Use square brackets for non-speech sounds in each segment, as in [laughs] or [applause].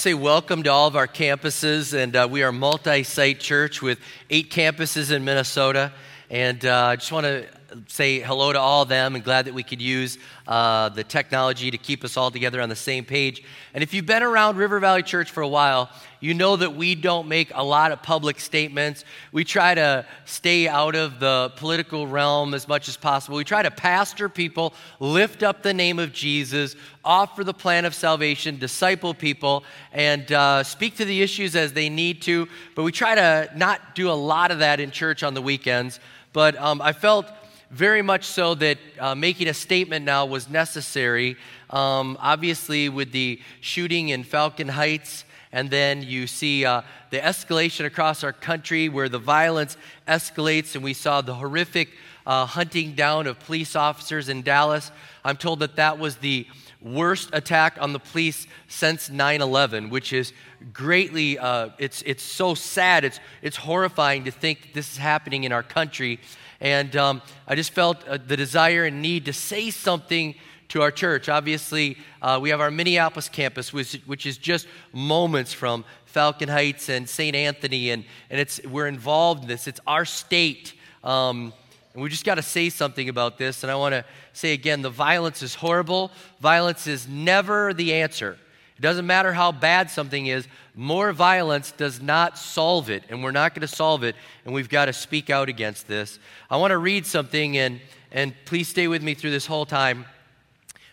Say welcome to all of our campuses, and uh, we are multi-site church with eight campuses in Minnesota. And uh, I just want to say hello to all of them and glad that we could use uh, the technology to keep us all together on the same page. And if you've been around River Valley Church for a while, you know that we don't make a lot of public statements. We try to stay out of the political realm as much as possible. We try to pastor people, lift up the name of Jesus, offer the plan of salvation, disciple people, and uh, speak to the issues as they need to. But we try to not do a lot of that in church on the weekends. But um, I felt very much so that uh, making a statement now was necessary. Um, obviously, with the shooting in Falcon Heights, and then you see uh, the escalation across our country where the violence escalates, and we saw the horrific uh, hunting down of police officers in Dallas. I'm told that that was the worst attack on the police since 9-11 which is greatly uh, it's, it's so sad it's, it's horrifying to think this is happening in our country and um, i just felt uh, the desire and need to say something to our church obviously uh, we have our minneapolis campus which, which is just moments from falcon heights and st anthony and, and it's, we're involved in this it's our state um, and we just got to say something about this. And I want to say again the violence is horrible. Violence is never the answer. It doesn't matter how bad something is, more violence does not solve it. And we're not going to solve it. And we've got to speak out against this. I want to read something, and, and please stay with me through this whole time.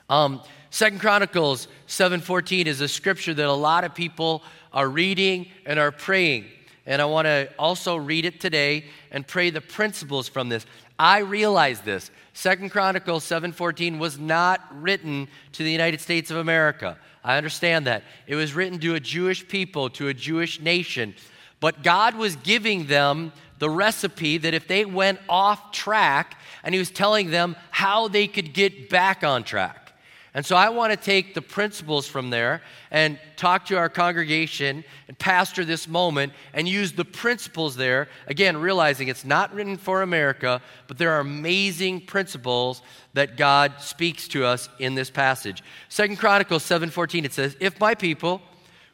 Um, Second Chronicles 7:14 is a scripture that a lot of people are reading and are praying. And I want to also read it today and pray the principles from this. I realize this. Second Chronicles 7:14 was not written to the United States of America. I understand that. It was written to a Jewish people, to a Jewish nation. But God was giving them the recipe that if they went off track, and He was telling them how they could get back on track. And so I want to take the principles from there and talk to our congregation and pastor this moment and use the principles there. Again, realizing it's not written for America, but there are amazing principles that God speaks to us in this passage. Second Chronicles 7:14 it says, "If my people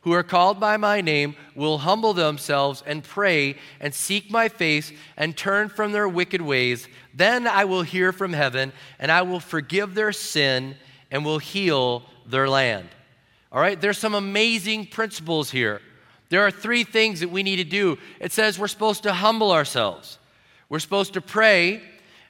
who are called by my name will humble themselves and pray and seek my face and turn from their wicked ways, then I will hear from heaven and I will forgive their sin and will heal their land. All right, there's some amazing principles here. There are three things that we need to do. It says we're supposed to humble ourselves, we're supposed to pray,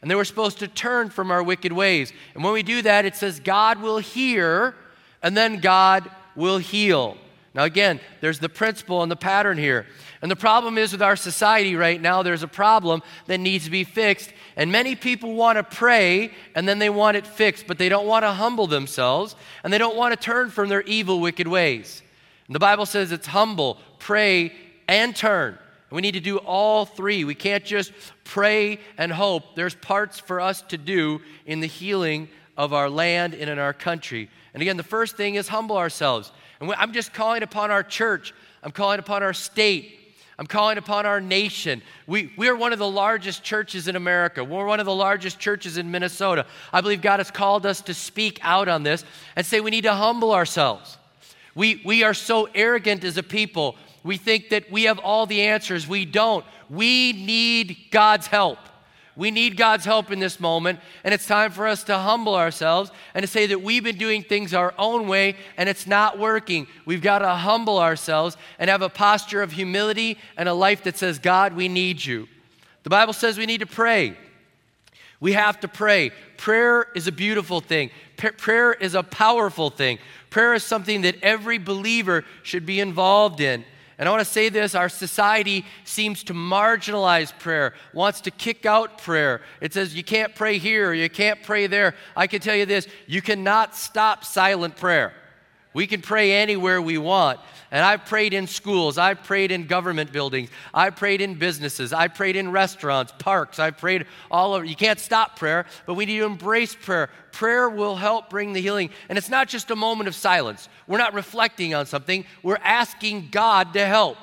and then we're supposed to turn from our wicked ways. And when we do that, it says God will hear, and then God will heal. Now, again, there's the principle and the pattern here. And the problem is with our society right now, there's a problem that needs to be fixed. And many people want to pray and then they want it fixed, but they don't want to humble themselves and they don't want to turn from their evil, wicked ways. And the Bible says it's humble, pray, and turn. We need to do all three. We can't just pray and hope. There's parts for us to do in the healing of our land and in our country. And again, the first thing is humble ourselves. And I'm just calling upon our church, I'm calling upon our state, I'm calling upon our nation. We, we are one of the largest churches in America. We're one of the largest churches in Minnesota. I believe God has called us to speak out on this and say we need to humble ourselves. We, we are so arrogant as a people. We think that we have all the answers. We don't. We need God's help. We need God's help in this moment, and it's time for us to humble ourselves and to say that we've been doing things our own way and it's not working. We've got to humble ourselves and have a posture of humility and a life that says, God, we need you. The Bible says we need to pray. We have to pray. Prayer is a beautiful thing, P- prayer is a powerful thing. Prayer is something that every believer should be involved in. And I want to say this our society seems to marginalize prayer, wants to kick out prayer. It says you can't pray here, you can't pray there. I can tell you this you cannot stop silent prayer. We can pray anywhere we want. And I've prayed in schools, I've prayed in government buildings, I've prayed in businesses, I've prayed in restaurants, parks, I've prayed all over. You can't stop prayer, but we need to embrace prayer. Prayer will help bring the healing. And it's not just a moment of silence. We're not reflecting on something, we're asking God to help.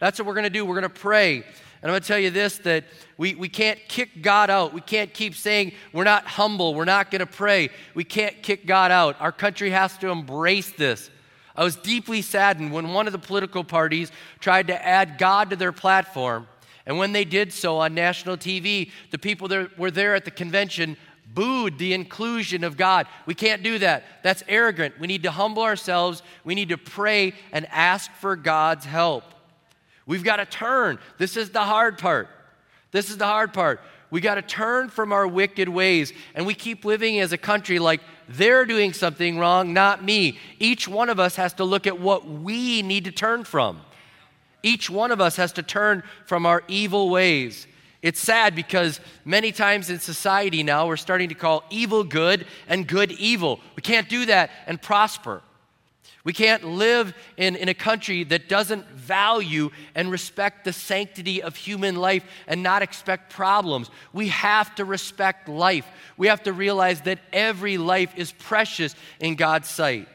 That's what we're going to do. We're going to pray. And I'm going to tell you this that we, we can't kick God out. We can't keep saying we're not humble. We're not going to pray. We can't kick God out. Our country has to embrace this. I was deeply saddened when one of the political parties tried to add God to their platform. And when they did so on national TV, the people that were there at the convention booed the inclusion of God. We can't do that. That's arrogant. We need to humble ourselves. We need to pray and ask for God's help. We've got to turn. This is the hard part. This is the hard part. We got to turn from our wicked ways. And we keep living as a country like they're doing something wrong, not me. Each one of us has to look at what we need to turn from. Each one of us has to turn from our evil ways. It's sad because many times in society now we're starting to call evil good and good evil. We can't do that and prosper. We can't live in, in a country that doesn't value and respect the sanctity of human life and not expect problems. We have to respect life. We have to realize that every life is precious in God's sight.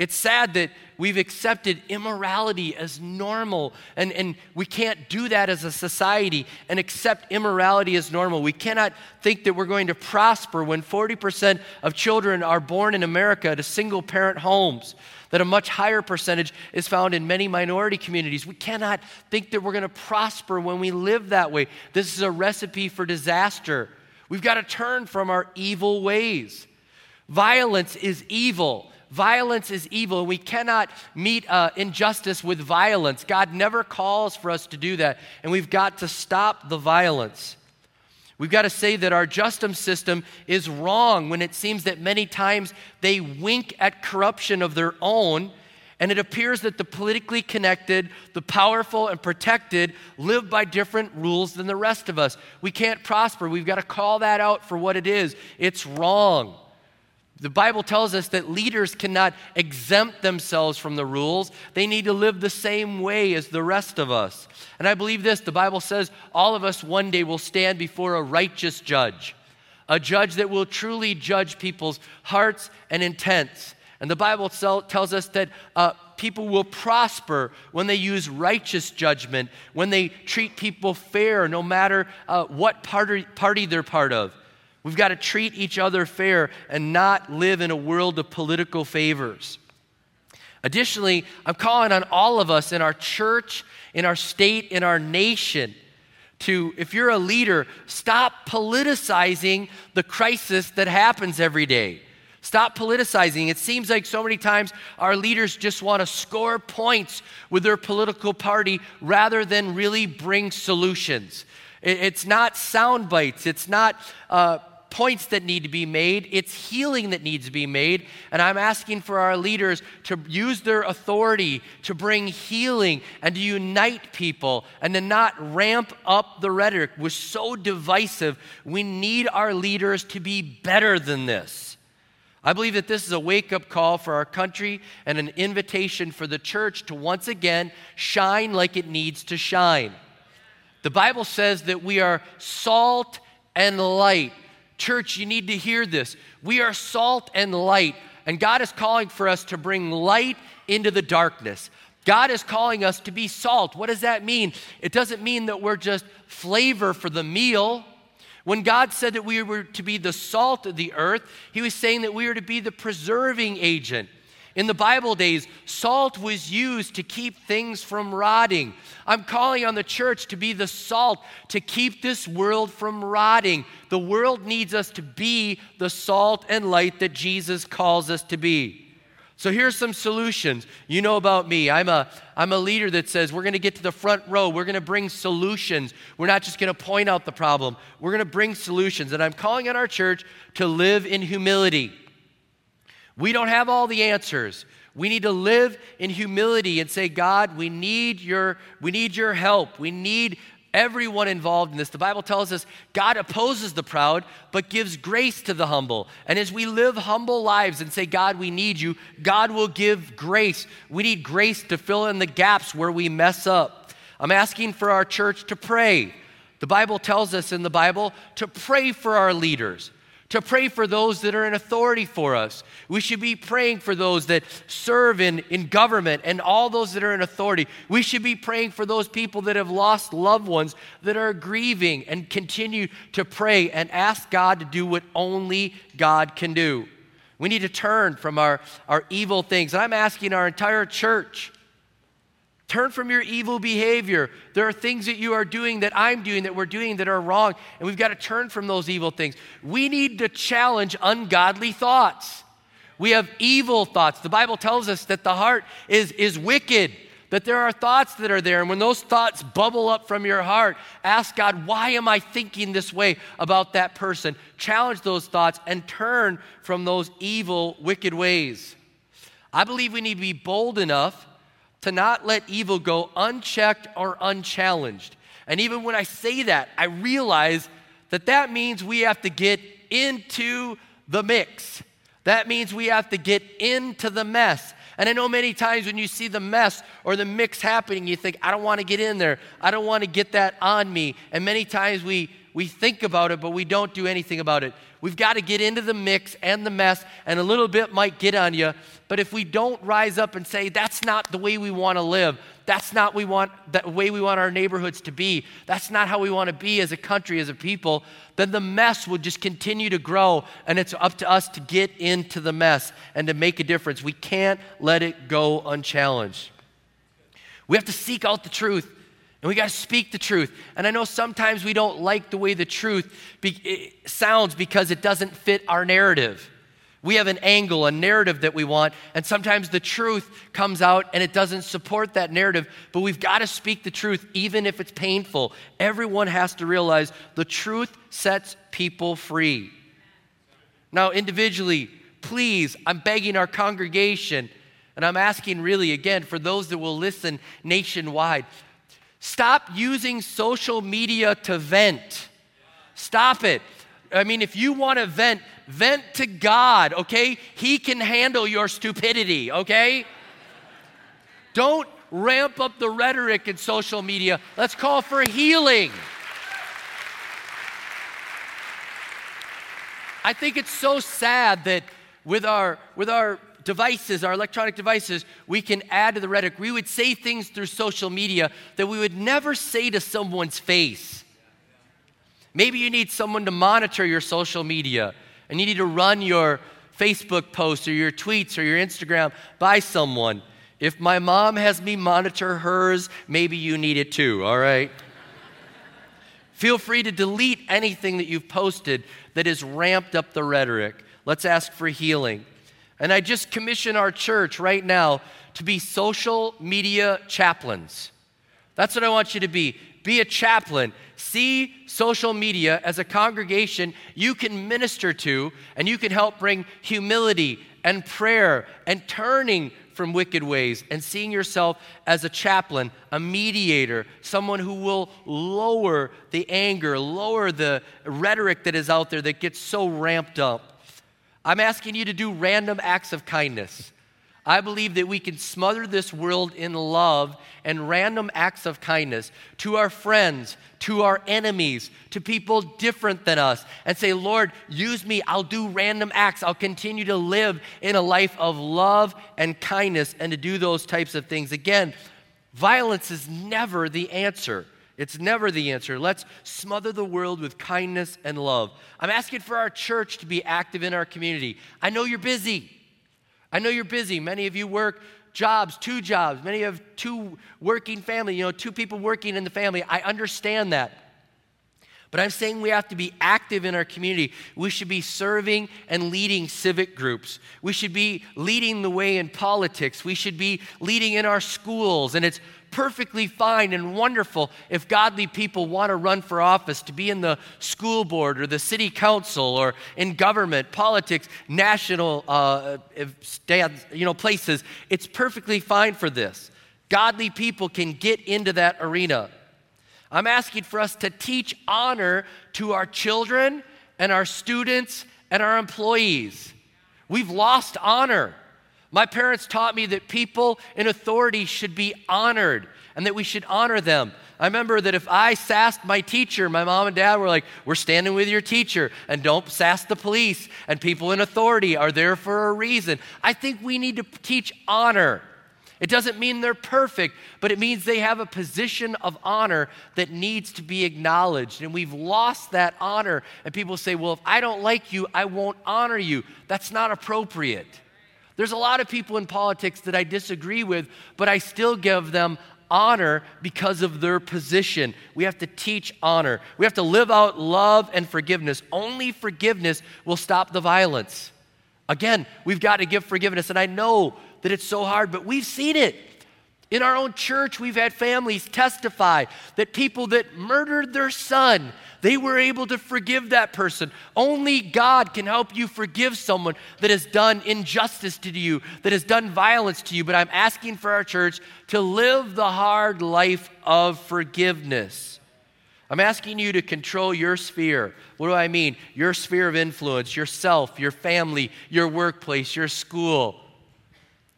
It's sad that we've accepted immorality as normal, and, and we can't do that as a society and accept immorality as normal. We cannot think that we're going to prosper when 40% of children are born in America to single parent homes that a much higher percentage is found in many minority communities. We cannot think that we're going to prosper when we live that way. This is a recipe for disaster. We've got to turn from our evil ways. Violence is evil. Violence is evil, we cannot meet uh, injustice with violence. God never calls for us to do that, and we've got to stop the violence. We've got to say that our justice system is wrong when it seems that many times they wink at corruption of their own, and it appears that the politically connected, the powerful, and protected live by different rules than the rest of us. We can't prosper. We've got to call that out for what it is. It's wrong. The Bible tells us that leaders cannot exempt themselves from the rules. They need to live the same way as the rest of us. And I believe this the Bible says all of us one day will stand before a righteous judge, a judge that will truly judge people's hearts and intents. And the Bible tells us that uh, people will prosper when they use righteous judgment, when they treat people fair, no matter uh, what party, party they're part of. We've got to treat each other fair and not live in a world of political favors. Additionally, I'm calling on all of us in our church, in our state, in our nation to, if you're a leader, stop politicizing the crisis that happens every day. Stop politicizing. It seems like so many times our leaders just want to score points with their political party rather than really bring solutions. It's not sound bites. It's not uh, points that need to be made, it's healing that needs to be made. And I'm asking for our leaders to use their authority to bring healing and to unite people and to not ramp up the rhetoric, was so divisive. We need our leaders to be better than this. I believe that this is a wake up call for our country and an invitation for the church to once again shine like it needs to shine. The Bible says that we are salt and light. Church, you need to hear this. We are salt and light, and God is calling for us to bring light into the darkness. God is calling us to be salt. What does that mean? It doesn't mean that we're just flavor for the meal. When God said that we were to be the salt of the earth, He was saying that we were to be the preserving agent. In the Bible days, salt was used to keep things from rotting. I'm calling on the church to be the salt to keep this world from rotting. The world needs us to be the salt and light that Jesus calls us to be. So here's some solutions. You know about me. I'm a, I'm a leader that says we're going to get to the front row. We're going to bring solutions. We're not just going to point out the problem. We're going to bring solutions. And I'm calling on our church to live in humility. We don't have all the answers. We need to live in humility and say, God, we need your, we need your help. We need everyone involved in this. The Bible tells us God opposes the proud, but gives grace to the humble. And as we live humble lives and say, God, we need you, God will give grace. We need grace to fill in the gaps where we mess up. I'm asking for our church to pray. The Bible tells us in the Bible to pray for our leaders to pray for those that are in authority for us. We should be praying for those that serve in, in government and all those that are in authority. We should be praying for those people that have lost loved ones that are grieving and continue to pray and ask God to do what only God can do. We need to turn from our, our evil things. And I'm asking our entire church Turn from your evil behavior. There are things that you are doing that I'm doing that we're doing that are wrong, and we've got to turn from those evil things. We need to challenge ungodly thoughts. We have evil thoughts. The Bible tells us that the heart is, is wicked, that there are thoughts that are there. And when those thoughts bubble up from your heart, ask God, why am I thinking this way about that person? Challenge those thoughts and turn from those evil, wicked ways. I believe we need to be bold enough to not let evil go unchecked or unchallenged. And even when I say that, I realize that that means we have to get into the mix. That means we have to get into the mess. And I know many times when you see the mess or the mix happening, you think, I don't want to get in there. I don't want to get that on me. And many times we, we think about it, but we don't do anything about it. We've got to get into the mix and the mess, and a little bit might get on you. But if we don't rise up and say, that's not the way we want to live, that's not we want, the way we want our neighborhoods to be, that's not how we want to be as a country, as a people, then the mess will just continue to grow, and it's up to us to get into the mess and to make a difference. We can't let it go unchallenged. We have to seek out the truth. And we got to speak the truth. And I know sometimes we don't like the way the truth be- sounds because it doesn't fit our narrative. We have an angle, a narrative that we want, and sometimes the truth comes out and it doesn't support that narrative, but we've got to speak the truth even if it's painful. Everyone has to realize the truth sets people free. Now, individually, please, I'm begging our congregation, and I'm asking really again for those that will listen nationwide Stop using social media to vent. Stop it. I mean, if you want to vent, vent to God, okay? He can handle your stupidity, okay? Don't ramp up the rhetoric in social media. Let's call for healing. I think it's so sad that with our with our devices, our electronic devices, we can add to the rhetoric. We would say things through social media that we would never say to someone's face. Maybe you need someone to monitor your social media and you need to run your Facebook posts or your tweets or your Instagram by someone. If my mom has me monitor hers, maybe you need it too, all right? Feel free to delete anything that you've posted that has ramped up the rhetoric. Let's ask for healing. And I just commission our church right now to be social media chaplains. That's what I want you to be. Be a chaplain. See social media as a congregation you can minister to, and you can help bring humility and prayer and turning from wicked ways and seeing yourself as a chaplain, a mediator, someone who will lower the anger, lower the rhetoric that is out there that gets so ramped up. I'm asking you to do random acts of kindness. I believe that we can smother this world in love and random acts of kindness to our friends, to our enemies, to people different than us, and say, Lord, use me. I'll do random acts. I'll continue to live in a life of love and kindness and to do those types of things. Again, violence is never the answer. It's never the answer. Let's smother the world with kindness and love. I'm asking for our church to be active in our community. I know you're busy. I know you're busy. Many of you work jobs, two jobs. Many have two working family, you know, two people working in the family. I understand that. But I'm saying we have to be active in our community. We should be serving and leading civic groups. We should be leading the way in politics. We should be leading in our schools. And it's perfectly fine and wonderful if godly people want to run for office, to be in the school board or the city council or in government, politics, national uh, stands, you know, places. It's perfectly fine for this. Godly people can get into that arena. I'm asking for us to teach honor to our children and our students and our employees. We've lost honor. My parents taught me that people in authority should be honored and that we should honor them. I remember that if I sassed my teacher, my mom and dad were like, We're standing with your teacher, and don't sass the police, and people in authority are there for a reason. I think we need to teach honor. It doesn't mean they're perfect, but it means they have a position of honor that needs to be acknowledged. And we've lost that honor. And people say, well, if I don't like you, I won't honor you. That's not appropriate. There's a lot of people in politics that I disagree with, but I still give them honor because of their position. We have to teach honor. We have to live out love and forgiveness. Only forgiveness will stop the violence. Again, we've got to give forgiveness. And I know that it's so hard, but we've seen it. In our own church, we've had families testify that people that murdered their son, they were able to forgive that person. Only God can help you forgive someone that has done injustice to you, that has done violence to you. But I'm asking for our church to live the hard life of forgiveness. I'm asking you to control your sphere. What do I mean? Your sphere of influence, yourself, your family, your workplace, your school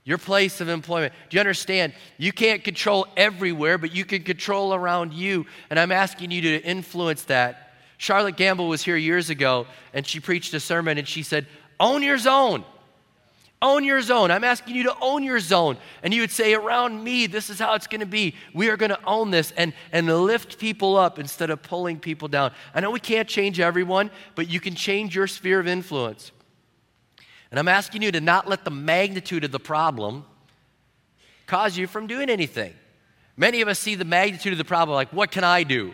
your place of employment. Do you understand? You can't control everywhere, but you can control around you. And I'm asking you to influence that. Charlotte Gambill was here years ago, and she preached a sermon, and she said, Own your zone. Own your zone. I'm asking you to own your zone. And you would say, Around me, this is how it's going to be. We are going to own this and, and lift people up instead of pulling people down. I know we can't change everyone, but you can change your sphere of influence. And I'm asking you to not let the magnitude of the problem cause you from doing anything. Many of us see the magnitude of the problem like, what can I do?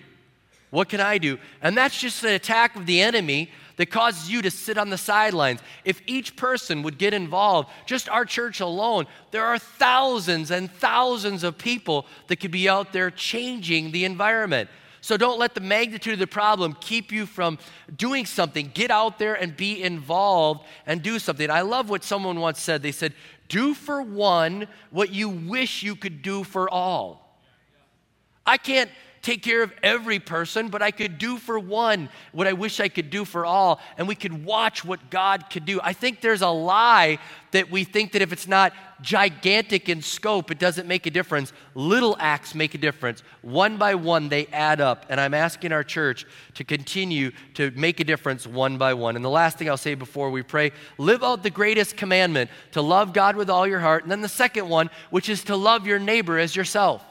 What can I do? And that's just an attack of the enemy that causes you to sit on the sidelines. If each person would get involved, just our church alone, there are thousands and thousands of people that could be out there changing the environment. So don't let the magnitude of the problem keep you from doing something. Get out there and be involved and do something. I love what someone once said. They said, Do for one what you wish you could do for all. I can't take care of every person, but I could do for one what I wish I could do for all, and we could watch what God could do. I think there's a lie that we think that if it's not gigantic in scope, it doesn't make a difference. Little acts make a difference. One by one, they add up, and I'm asking our church to continue to make a difference one by one. And the last thing I'll say before we pray live out the greatest commandment to love God with all your heart, and then the second one, which is to love your neighbor as yourself.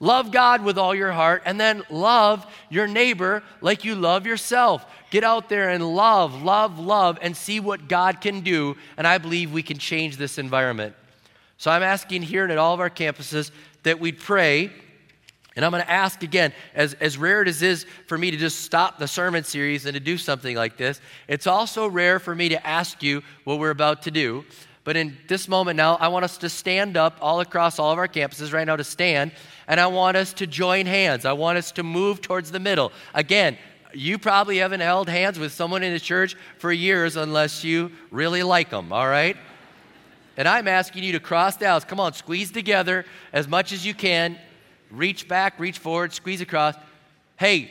Love God with all your heart, and then love your neighbor like you love yourself. Get out there and love, love, love, and see what God can do. And I believe we can change this environment. So I'm asking here and at all of our campuses that we'd pray. And I'm going to ask again, as, as rare as it is for me to just stop the sermon series and to do something like this, it's also rare for me to ask you what we're about to do. But in this moment now, I want us to stand up all across all of our campuses right now to stand and I want us to join hands. I want us to move towards the middle. Again, you probably haven't held hands with someone in the church for years unless you really like them, all right? And I'm asking you to cross the aisles. Come on, squeeze together as much as you can. Reach back, reach forward, squeeze across. Hey,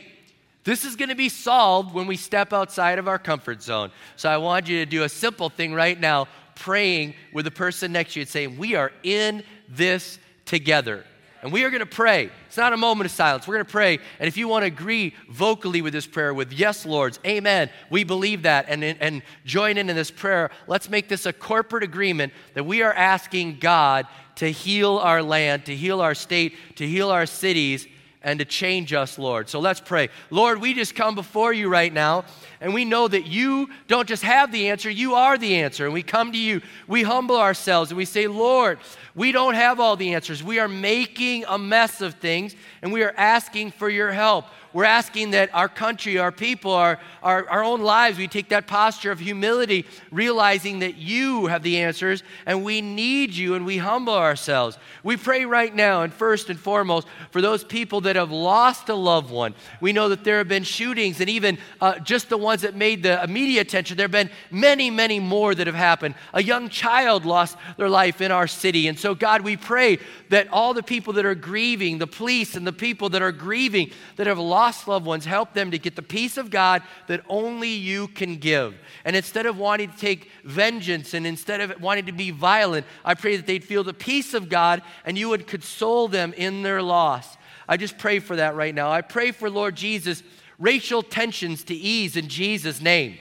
this is going to be solved when we step outside of our comfort zone. So I want you to do a simple thing right now, praying with the person next to you and saying, We are in this together. And we are going to pray. It's not a moment of silence. We're going to pray. And if you want to agree vocally with this prayer, with yes, Lords, amen, we believe that, and, and join in in this prayer, let's make this a corporate agreement that we are asking God to heal our land, to heal our state, to heal our cities, and to change us, Lord. So let's pray. Lord, we just come before you right now, and we know that you don't just have the answer, you are the answer. And we come to you, we humble ourselves, and we say, Lord, we don't have all the answers. We are making a mess of things, and we are asking for your help. We're asking that our country, our people, our, our, our own lives, we take that posture of humility, realizing that you have the answers and we need you and we humble ourselves. We pray right now, and first and foremost, for those people that have lost a loved one. We know that there have been shootings, and even uh, just the ones that made the media attention, there have been many, many more that have happened. A young child lost their life in our city. And so, God, we pray that all the people that are grieving, the police and the people that are grieving, that have lost lost loved ones, help them to get the peace of God that only you can give. And instead of wanting to take vengeance and instead of wanting to be violent, I pray that they'd feel the peace of God and you would console them in their loss. I just pray for that right now. I pray for Lord Jesus, racial tensions to ease in Jesus' name.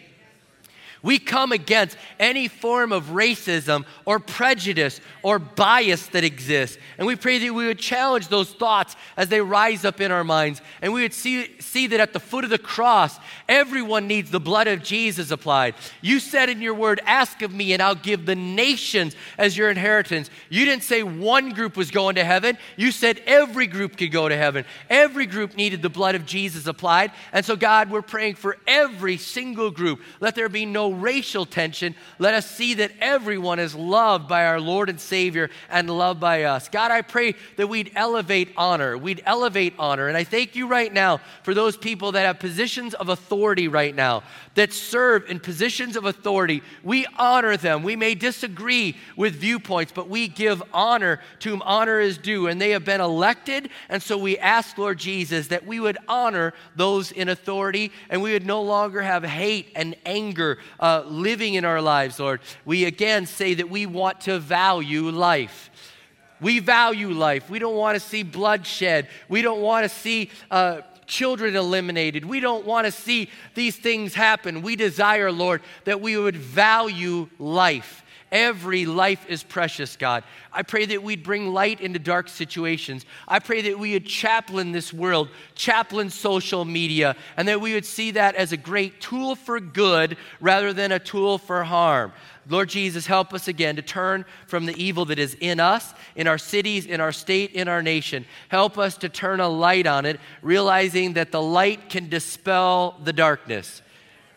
We come against any form of racism or prejudice or bias that exists. And we pray that we would challenge those thoughts as they rise up in our minds. And we would see, see that at the foot of the cross, everyone needs the blood of Jesus applied. You said in your word, Ask of me, and I'll give the nations as your inheritance. You didn't say one group was going to heaven. You said every group could go to heaven. Every group needed the blood of Jesus applied. And so, God, we're praying for every single group. Let there be no racial tension, let us see that everyone is loved by our Lord and Savior and loved by us. God, I pray that we'd elevate honor. We'd elevate honor. And I thank you right now for those people that have positions of authority right now, that serve in positions of authority. We honor them. We may disagree with viewpoints, but we give honor to whom honor is due. And they have been elected. And so we ask, Lord Jesus, that we would honor those in authority and we would no longer have hate and anger uh, living in our lives, Lord. We again say that we want to value life. We value life. We don't want to see bloodshed. We don't want to see uh, children eliminated. We don't want to see these things happen. We desire, Lord, that we would value life. Every life is precious, God. I pray that we'd bring light into dark situations. I pray that we would chaplain this world, chaplain social media, and that we would see that as a great tool for good rather than a tool for harm. Lord Jesus, help us again to turn from the evil that is in us, in our cities, in our state, in our nation. Help us to turn a light on it, realizing that the light can dispel the darkness.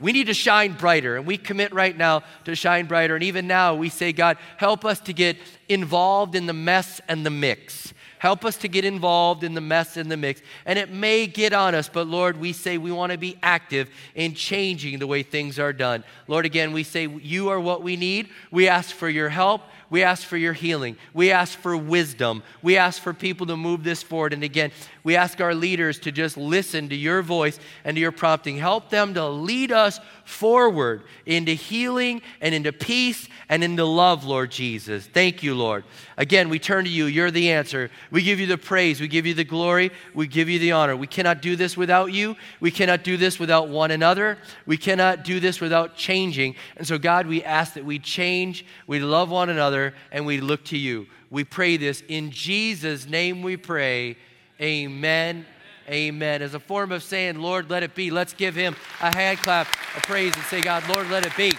We need to shine brighter, and we commit right now to shine brighter. And even now, we say, God, help us to get involved in the mess and the mix. Help us to get involved in the mess and the mix. And it may get on us, but Lord, we say we want to be active in changing the way things are done. Lord, again, we say you are what we need. We ask for your help. We ask for your healing. We ask for wisdom. We ask for people to move this forward. And again, we ask our leaders to just listen to your voice and to your prompting. Help them to lead us forward into healing and into peace and into love, Lord Jesus. Thank you, Lord. Again, we turn to you. You're the answer. We give you the praise. We give you the glory. We give you the honor. We cannot do this without you. We cannot do this without one another. We cannot do this without changing. And so, God, we ask that we change, we love one another, and we look to you. We pray this in Jesus' name we pray. Amen. Amen. As a form of saying, Lord, let it be, let's give him a hand clap of praise and say, God, Lord, let it be.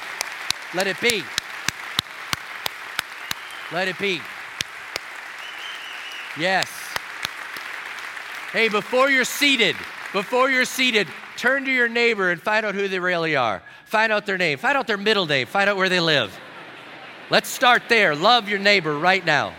Let it be. Let it be. Yes. Hey, before you're seated, before you're seated, turn to your neighbor and find out who they really are. Find out their name, find out their middle name, find out where they live. Let's start there. Love your neighbor right now.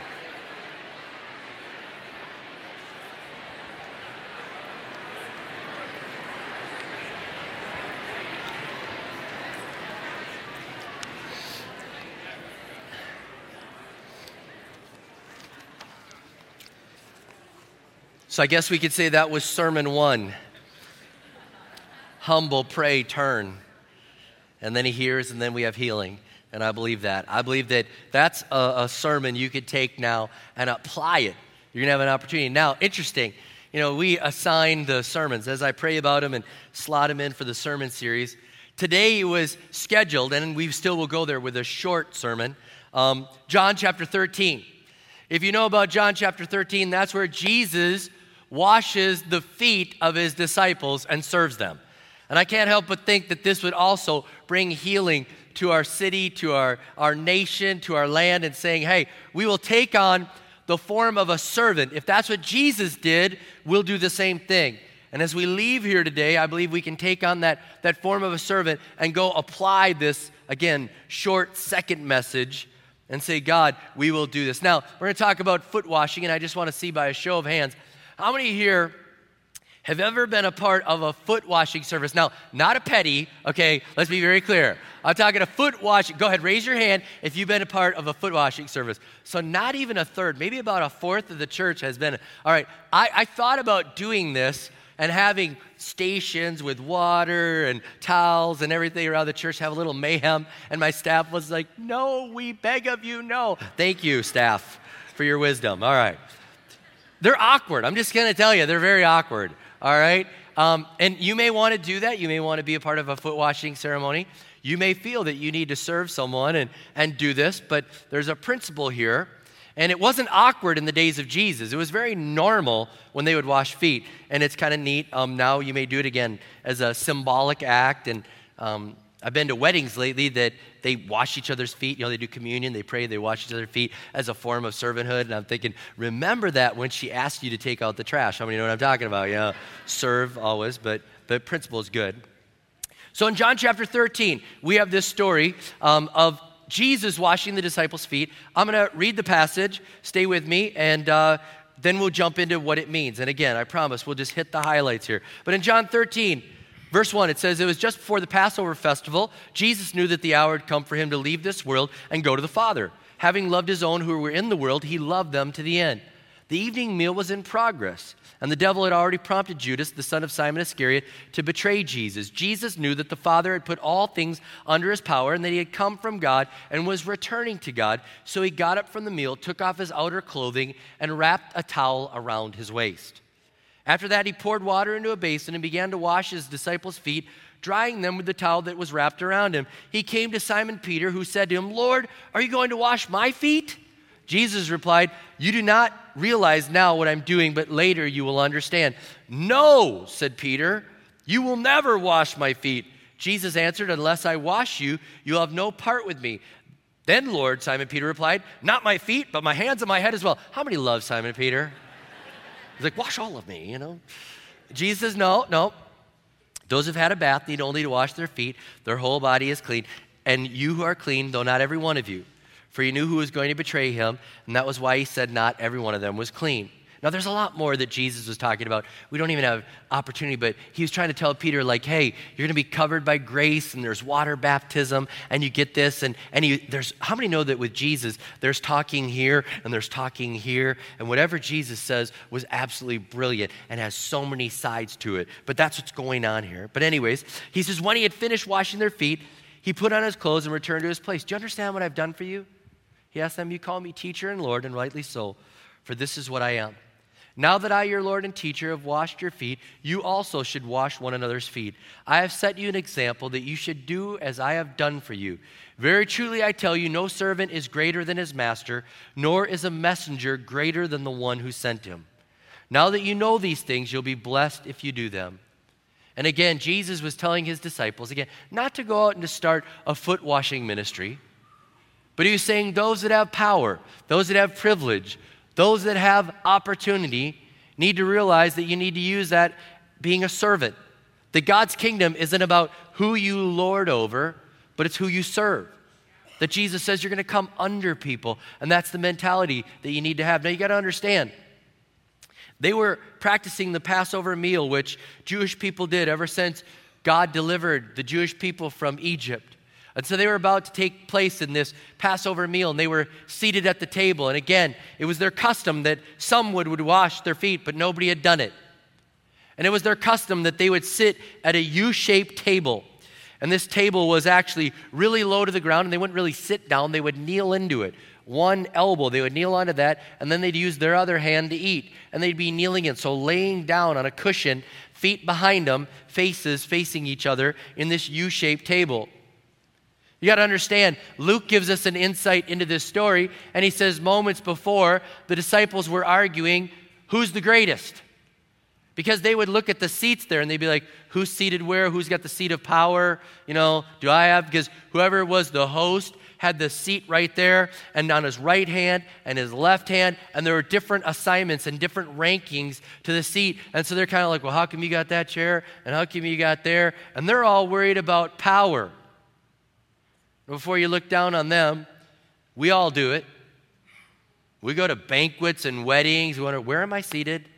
So I guess we could say that was sermon one humble, pray, turn. And then he hears, and then we have healing. And I believe that. I believe that that's a, a sermon you could take now and apply it. You're going to have an opportunity. Now, interesting, you know, we assign the sermons as I pray about them and slot them in for the sermon series. Today it was scheduled, and we still will go there with a short sermon. Um, John chapter 13. If you know about John chapter 13, that's where Jesus washes the feet of his disciples and serves them. And I can't help but think that this would also bring healing to our city, to our, our nation, to our land, and saying, hey, we will take on the form of a servant. If that's what Jesus did, we'll do the same thing. And as we leave here today, I believe we can take on that, that form of a servant and go apply this, again, short second message and say, God, we will do this. Now, we're going to talk about foot washing, and I just want to see by a show of hands how many here have ever been a part of a foot washing service? Now, not a petty, okay? Let's be very clear. I'm talking a foot washing. Go ahead, raise your hand if you've been a part of a foot washing service. So, not even a third, maybe about a fourth of the church has been. All right, I, I thought about doing this and having stations with water and towels and everything around the church have a little mayhem. And my staff was like, No, we beg of you, no. Thank you, staff, for your wisdom. All right. They're awkward. I'm just going to tell you, they're very awkward. All right? Um, and you may want to do that. You may want to be a part of a foot washing ceremony. You may feel that you need to serve someone and, and do this, but there's a principle here. And it wasn't awkward in the days of Jesus. It was very normal when they would wash feet. And it's kind of neat. Um, now you may do it again as a symbolic act. And um, I've been to weddings lately that they wash each other's feet. You know, they do communion, they pray, they wash each other's feet as a form of servanthood. And I'm thinking, remember that when she asked you to take out the trash. How many know what I'm talking about? Yeah, serve always, but the principle is good. So in John chapter 13, we have this story um, of Jesus washing the disciples' feet. I'm going to read the passage. Stay with me, and uh, then we'll jump into what it means. And again, I promise we'll just hit the highlights here. But in John 13, Verse 1, it says, It was just before the Passover festival. Jesus knew that the hour had come for him to leave this world and go to the Father. Having loved his own who were in the world, he loved them to the end. The evening meal was in progress, and the devil had already prompted Judas, the son of Simon Iscariot, to betray Jesus. Jesus knew that the Father had put all things under his power and that he had come from God and was returning to God. So he got up from the meal, took off his outer clothing, and wrapped a towel around his waist. After that, he poured water into a basin and began to wash his disciples' feet, drying them with the towel that was wrapped around him. He came to Simon Peter, who said to him, Lord, are you going to wash my feet? Jesus replied, You do not realize now what I'm doing, but later you will understand. No, said Peter, you will never wash my feet. Jesus answered, Unless I wash you, you'll have no part with me. Then, Lord, Simon Peter replied, Not my feet, but my hands and my head as well. How many love Simon Peter? He's like, wash all of me, you know? Jesus says, no, no. Those who've had a bath need only to wash their feet. Their whole body is clean. And you who are clean, though not every one of you. For he knew who was going to betray him, and that was why he said not every one of them was clean. Now, there's a lot more that Jesus was talking about. We don't even have opportunity, but he was trying to tell Peter, like, hey, you're going to be covered by grace, and there's water baptism, and you get this. And, and he, there's, how many know that with Jesus, there's talking here, and there's talking here, and whatever Jesus says was absolutely brilliant and has so many sides to it. But that's what's going on here. But, anyways, he says, when he had finished washing their feet, he put on his clothes and returned to his place. Do you understand what I've done for you? He asked them, You call me teacher and Lord, and rightly so, for this is what I am. Now that I, your Lord and teacher, have washed your feet, you also should wash one another's feet. I have set you an example that you should do as I have done for you. Very truly, I tell you, no servant is greater than his master, nor is a messenger greater than the one who sent him. Now that you know these things, you'll be blessed if you do them. And again, Jesus was telling his disciples, again, not to go out and to start a foot washing ministry, but he was saying those that have power, those that have privilege, those that have opportunity need to realize that you need to use that being a servant. That God's kingdom isn't about who you lord over, but it's who you serve. That Jesus says you're going to come under people, and that's the mentality that you need to have. Now, you got to understand, they were practicing the Passover meal, which Jewish people did ever since God delivered the Jewish people from Egypt. And so they were about to take place in this Passover meal, and they were seated at the table. And again, it was their custom that some would, would wash their feet, but nobody had done it. And it was their custom that they would sit at a U shaped table. And this table was actually really low to the ground, and they wouldn't really sit down, they would kneel into it. One elbow, they would kneel onto that, and then they'd use their other hand to eat. And they'd be kneeling in, so laying down on a cushion, feet behind them, faces facing each other in this U shaped table. You got to understand, Luke gives us an insight into this story, and he says moments before the disciples were arguing who's the greatest. Because they would look at the seats there and they'd be like, who's seated where? Who's got the seat of power? You know, do I have? Because whoever was the host had the seat right there and on his right hand and his left hand. And there were different assignments and different rankings to the seat. And so they're kind of like, well, how come you got that chair? And how come you got there? And they're all worried about power. Before you look down on them, we all do it. We go to banquets and weddings. We wonder, where am I seated?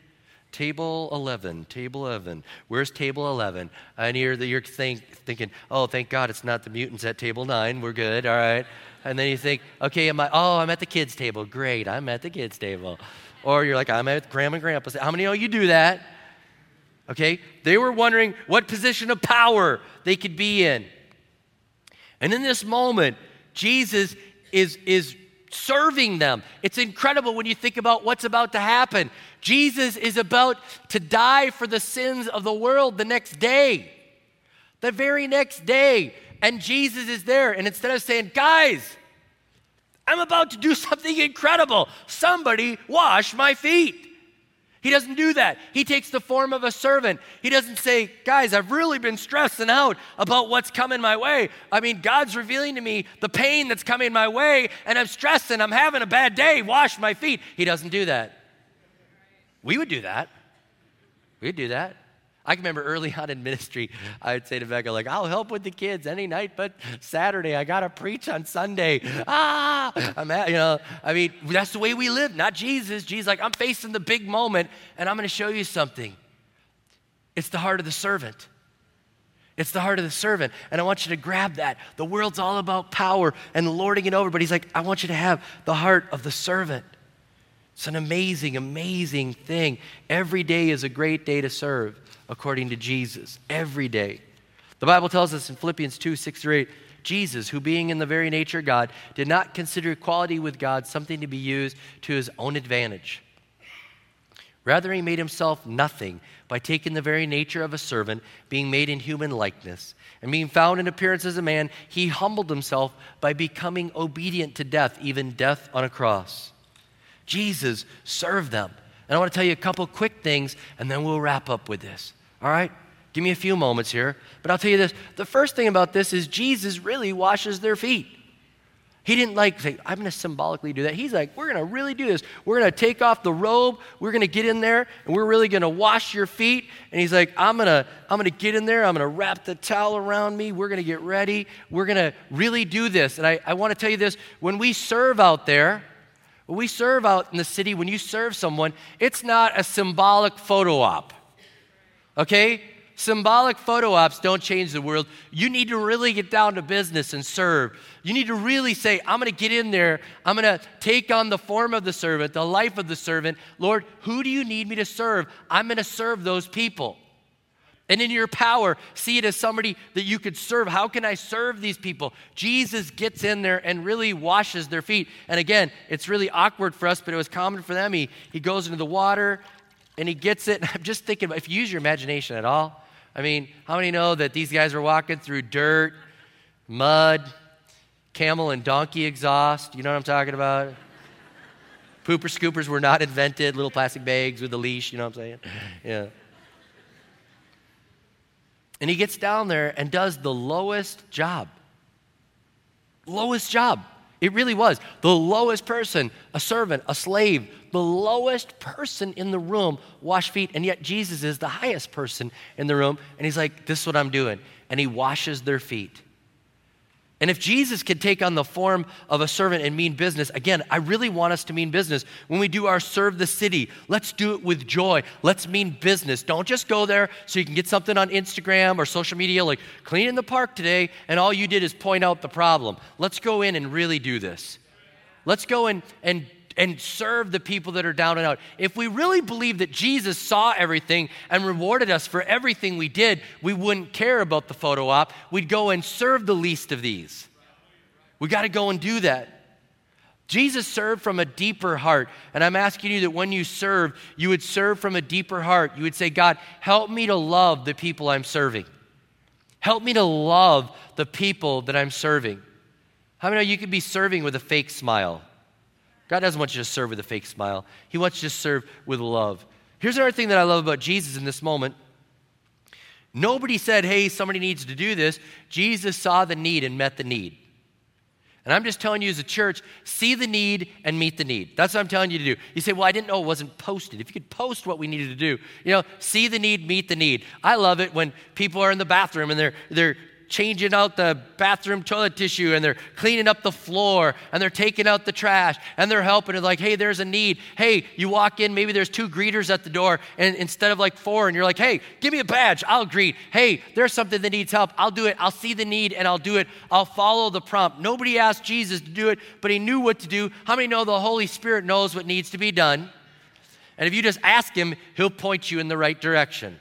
Table 11, table 11. Where's table 11? And you're, you're think, thinking, oh, thank God it's not the mutants at table 9. We're good, all right. And then you think, okay, am I, oh, I'm at the kids' table. Great, I'm at the kids' table. Or you're like, I'm at grandma and grandpa's. How many of you do that? Okay, they were wondering what position of power they could be in. And in this moment, Jesus is, is serving them. It's incredible when you think about what's about to happen. Jesus is about to die for the sins of the world the next day, the very next day. And Jesus is there. And instead of saying, guys, I'm about to do something incredible, somebody wash my feet. He doesn't do that. He takes the form of a servant. He doesn't say, Guys, I've really been stressing out about what's coming my way. I mean, God's revealing to me the pain that's coming my way, and I'm stressing. I'm having a bad day. Wash my feet. He doesn't do that. We would do that. We'd do that. I can remember early on in ministry, I would say to Becca, like, I'll help with the kids any night but Saturday. I got to preach on Sunday. Ah, I'm at, you know, I mean, that's the way we live, not Jesus. Jesus, like, I'm facing the big moment and I'm going to show you something. It's the heart of the servant. It's the heart of the servant. And I want you to grab that. The world's all about power and lording it over, but he's like, I want you to have the heart of the servant. It's an amazing, amazing thing. Every day is a great day to serve according to Jesus every day. The Bible tells us in Philippians 2 6 through 8, Jesus, who being in the very nature of God, did not consider equality with God something to be used to his own advantage. Rather, he made himself nothing by taking the very nature of a servant, being made in human likeness. And being found in appearance as a man, he humbled himself by becoming obedient to death, even death on a cross. Jesus served them. And I want to tell you a couple quick things, and then we'll wrap up with this. All right? Give me a few moments here. But I'll tell you this the first thing about this is Jesus really washes their feet. He didn't like say, I'm going to symbolically do that. He's like, we're going to really do this. We're going to take off the robe. We're going to get in there and we're really going to wash your feet. And he's like, I'm going to I'm going to get in there. I'm going to wrap the towel around me. We're going to get ready. We're going to really do this. And I, I want to tell you this when we serve out there, we serve out in the city, when you serve someone, it's not a symbolic photo op. Okay? Symbolic photo ops don't change the world. You need to really get down to business and serve. You need to really say, I'm going to get in there. I'm going to take on the form of the servant, the life of the servant. Lord, who do you need me to serve? I'm going to serve those people. And in your power, see it as somebody that you could serve. How can I serve these people? Jesus gets in there and really washes their feet. And again, it's really awkward for us, but it was common for them. He, he goes into the water and he gets it. And [laughs] I'm just thinking, if you use your imagination at all, I mean, how many know that these guys were walking through dirt, mud, camel and donkey exhaust? You know what I'm talking about? [laughs] Pooper scoopers were not invented, little plastic bags with a leash, you know what I'm saying? Yeah. And he gets down there and does the lowest job. Lowest job. It really was. The lowest person, a servant, a slave, the lowest person in the room wash feet. And yet Jesus is the highest person in the room. And he's like, This is what I'm doing. And he washes their feet. And if Jesus could take on the form of a servant and mean business, again, I really want us to mean business. When we do our serve the city, let's do it with joy. Let's mean business. Don't just go there so you can get something on Instagram or social media like cleaning the park today and all you did is point out the problem. Let's go in and really do this. Let's go in and and serve the people that are down and out. If we really believe that Jesus saw everything and rewarded us for everything we did, we wouldn't care about the photo op. We'd go and serve the least of these. We got to go and do that. Jesus served from a deeper heart. And I'm asking you that when you serve, you would serve from a deeper heart. You would say, God, help me to love the people I'm serving. Help me to love the people that I'm serving. How many know you could be serving with a fake smile? God doesn't want you to serve with a fake smile. He wants you to serve with love. Here's another thing that I love about Jesus in this moment. Nobody said, hey, somebody needs to do this. Jesus saw the need and met the need. And I'm just telling you as a church, see the need and meet the need. That's what I'm telling you to do. You say, well, I didn't know it wasn't posted. If you could post what we needed to do, you know, see the need, meet the need. I love it when people are in the bathroom and they're, they're changing out the bathroom toilet tissue and they're cleaning up the floor and they're taking out the trash and they're helping. And like, hey, there's a need. Hey, you walk in, maybe there's two greeters at the door and instead of like four, and you're like, hey, give me a badge, I'll greet. Hey, there's something that needs help, I'll do it. I'll see the need and I'll do it. I'll follow the prompt. Nobody asked Jesus to do it, but he knew what to do. How many know the Holy Spirit knows what needs to be done? And if you just ask him, he'll point you in the right direction.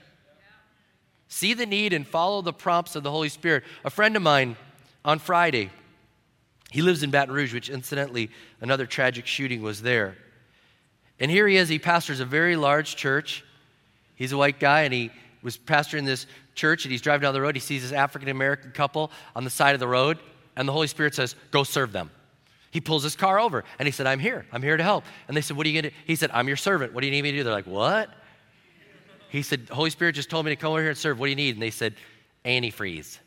See the need and follow the prompts of the Holy Spirit. A friend of mine on Friday, he lives in Baton Rouge, which incidentally, another tragic shooting was there. And here he is, he pastors a very large church. He's a white guy, and he was pastoring this church, and he's driving down the road. He sees this African American couple on the side of the road, and the Holy Spirit says, Go serve them. He pulls his car over, and he said, I'm here. I'm here to help. And they said, What are you going to do? He said, I'm your servant. What do you need me to do? They're like, What? He said, Holy Spirit just told me to come over here and serve. What do you need? And they said, antifreeze.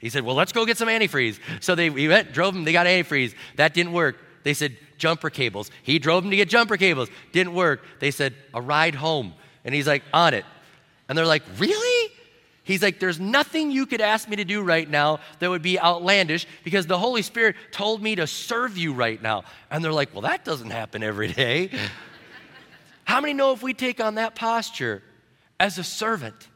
He said, Well, let's go get some antifreeze. So they we went, drove them, they got antifreeze. That didn't work. They said, jumper cables. He drove them to get jumper cables. Didn't work. They said, a ride home. And he's like, on it. And they're like, really? He's like, there's nothing you could ask me to do right now that would be outlandish because the Holy Spirit told me to serve you right now. And they're like, well, that doesn't happen every day. [laughs] How many know if we take on that posture, as a servant.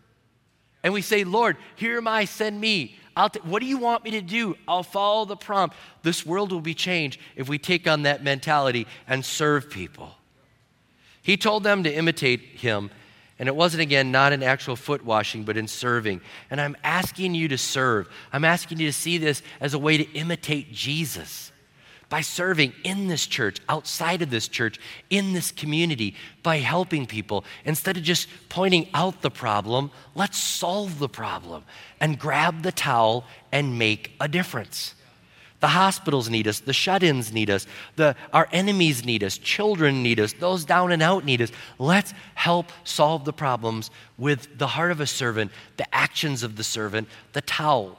And we say, Lord, here am I, send me. T- what do you want me to do? I'll follow the prompt. This world will be changed if we take on that mentality and serve people. He told them to imitate him, and it wasn't, again, not in actual foot washing, but in serving. And I'm asking you to serve. I'm asking you to see this as a way to imitate Jesus by serving in this church, outside of this church, in this community, by helping people. Instead of just pointing out the problem, let's solve the problem and grab the towel and make a difference. The hospitals need us, the shut ins need us, the, our enemies need us, children need us, those down and out need us. Let's help solve the problems with the heart of a servant, the actions of the servant, the towel.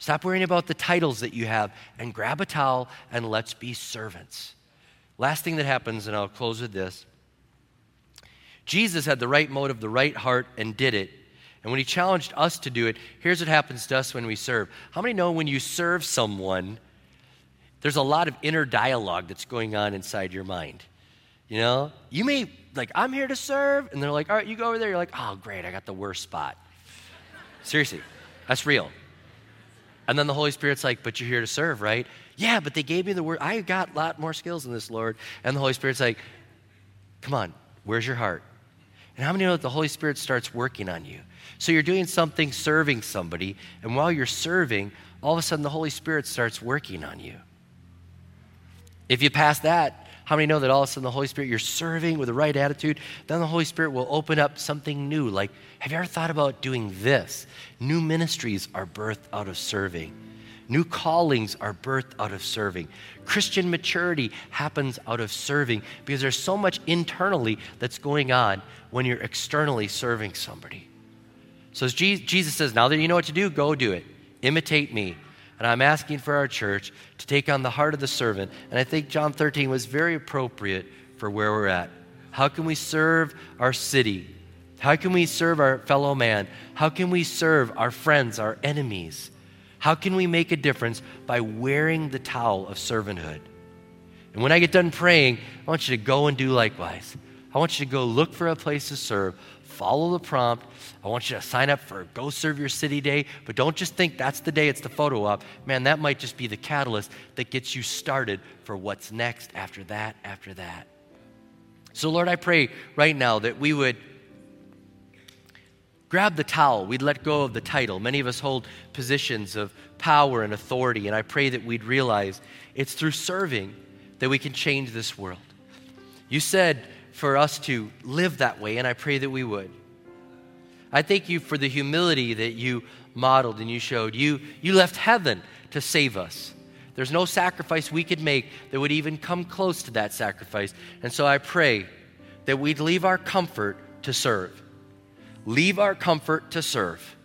Stop worrying about the titles that you have and grab a towel and let's be servants. Last thing that happens, and I'll close with this Jesus had the right motive, the right heart, and did it. And when he challenged us to do it, here's what happens to us when we serve. How many know when you serve someone, there's a lot of inner dialogue that's going on inside your mind? You know, you may, like, I'm here to serve, and they're like, all right, you go over there. You're like, oh, great, I got the worst spot. Seriously, that's real. And then the Holy Spirit's like, but you're here to serve, right? Yeah, but they gave me the word. I got a lot more skills than this, Lord. And the Holy Spirit's like, come on, where's your heart? And how many know that the Holy Spirit starts working on you? So you're doing something serving somebody, and while you're serving, all of a sudden the Holy Spirit starts working on you. If you pass that, how many know that all of a sudden the Holy Spirit, you're serving with the right attitude? Then the Holy Spirit will open up something new, like have you ever thought about doing this? New ministries are birthed out of serving. New callings are birthed out of serving. Christian maturity happens out of serving because there's so much internally that's going on when you're externally serving somebody. So Jesus says, now that you know what to do, go do it. Imitate me. And I'm asking for our church to take on the heart of the servant. And I think John 13 was very appropriate for where we're at. How can we serve our city? How can we serve our fellow man? How can we serve our friends, our enemies? How can we make a difference by wearing the towel of servanthood? And when I get done praying, I want you to go and do likewise. I want you to go look for a place to serve, follow the prompt. I want you to sign up for Go Serve Your City Day, but don't just think that's the day it's the photo op. Man, that might just be the catalyst that gets you started for what's next after that, after that. So, Lord, I pray right now that we would grab the towel. We'd let go of the title. Many of us hold positions of power and authority, and I pray that we'd realize it's through serving that we can change this world. You said for us to live that way, and I pray that we would. I thank you for the humility that you modeled and you showed. You, you left heaven to save us. There's no sacrifice we could make that would even come close to that sacrifice. And so I pray that we'd leave our comfort to serve. Leave our comfort to serve.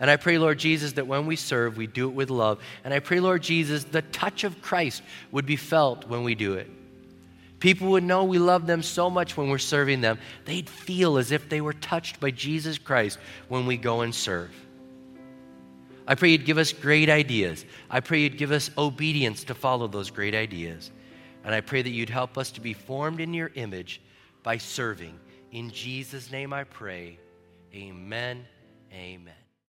And I pray, Lord Jesus, that when we serve, we do it with love. And I pray, Lord Jesus, the touch of Christ would be felt when we do it. People would know we love them so much when we're serving them. They'd feel as if they were touched by Jesus Christ when we go and serve. I pray you'd give us great ideas. I pray you'd give us obedience to follow those great ideas. And I pray that you'd help us to be formed in your image by serving. In Jesus' name I pray. Amen. Amen.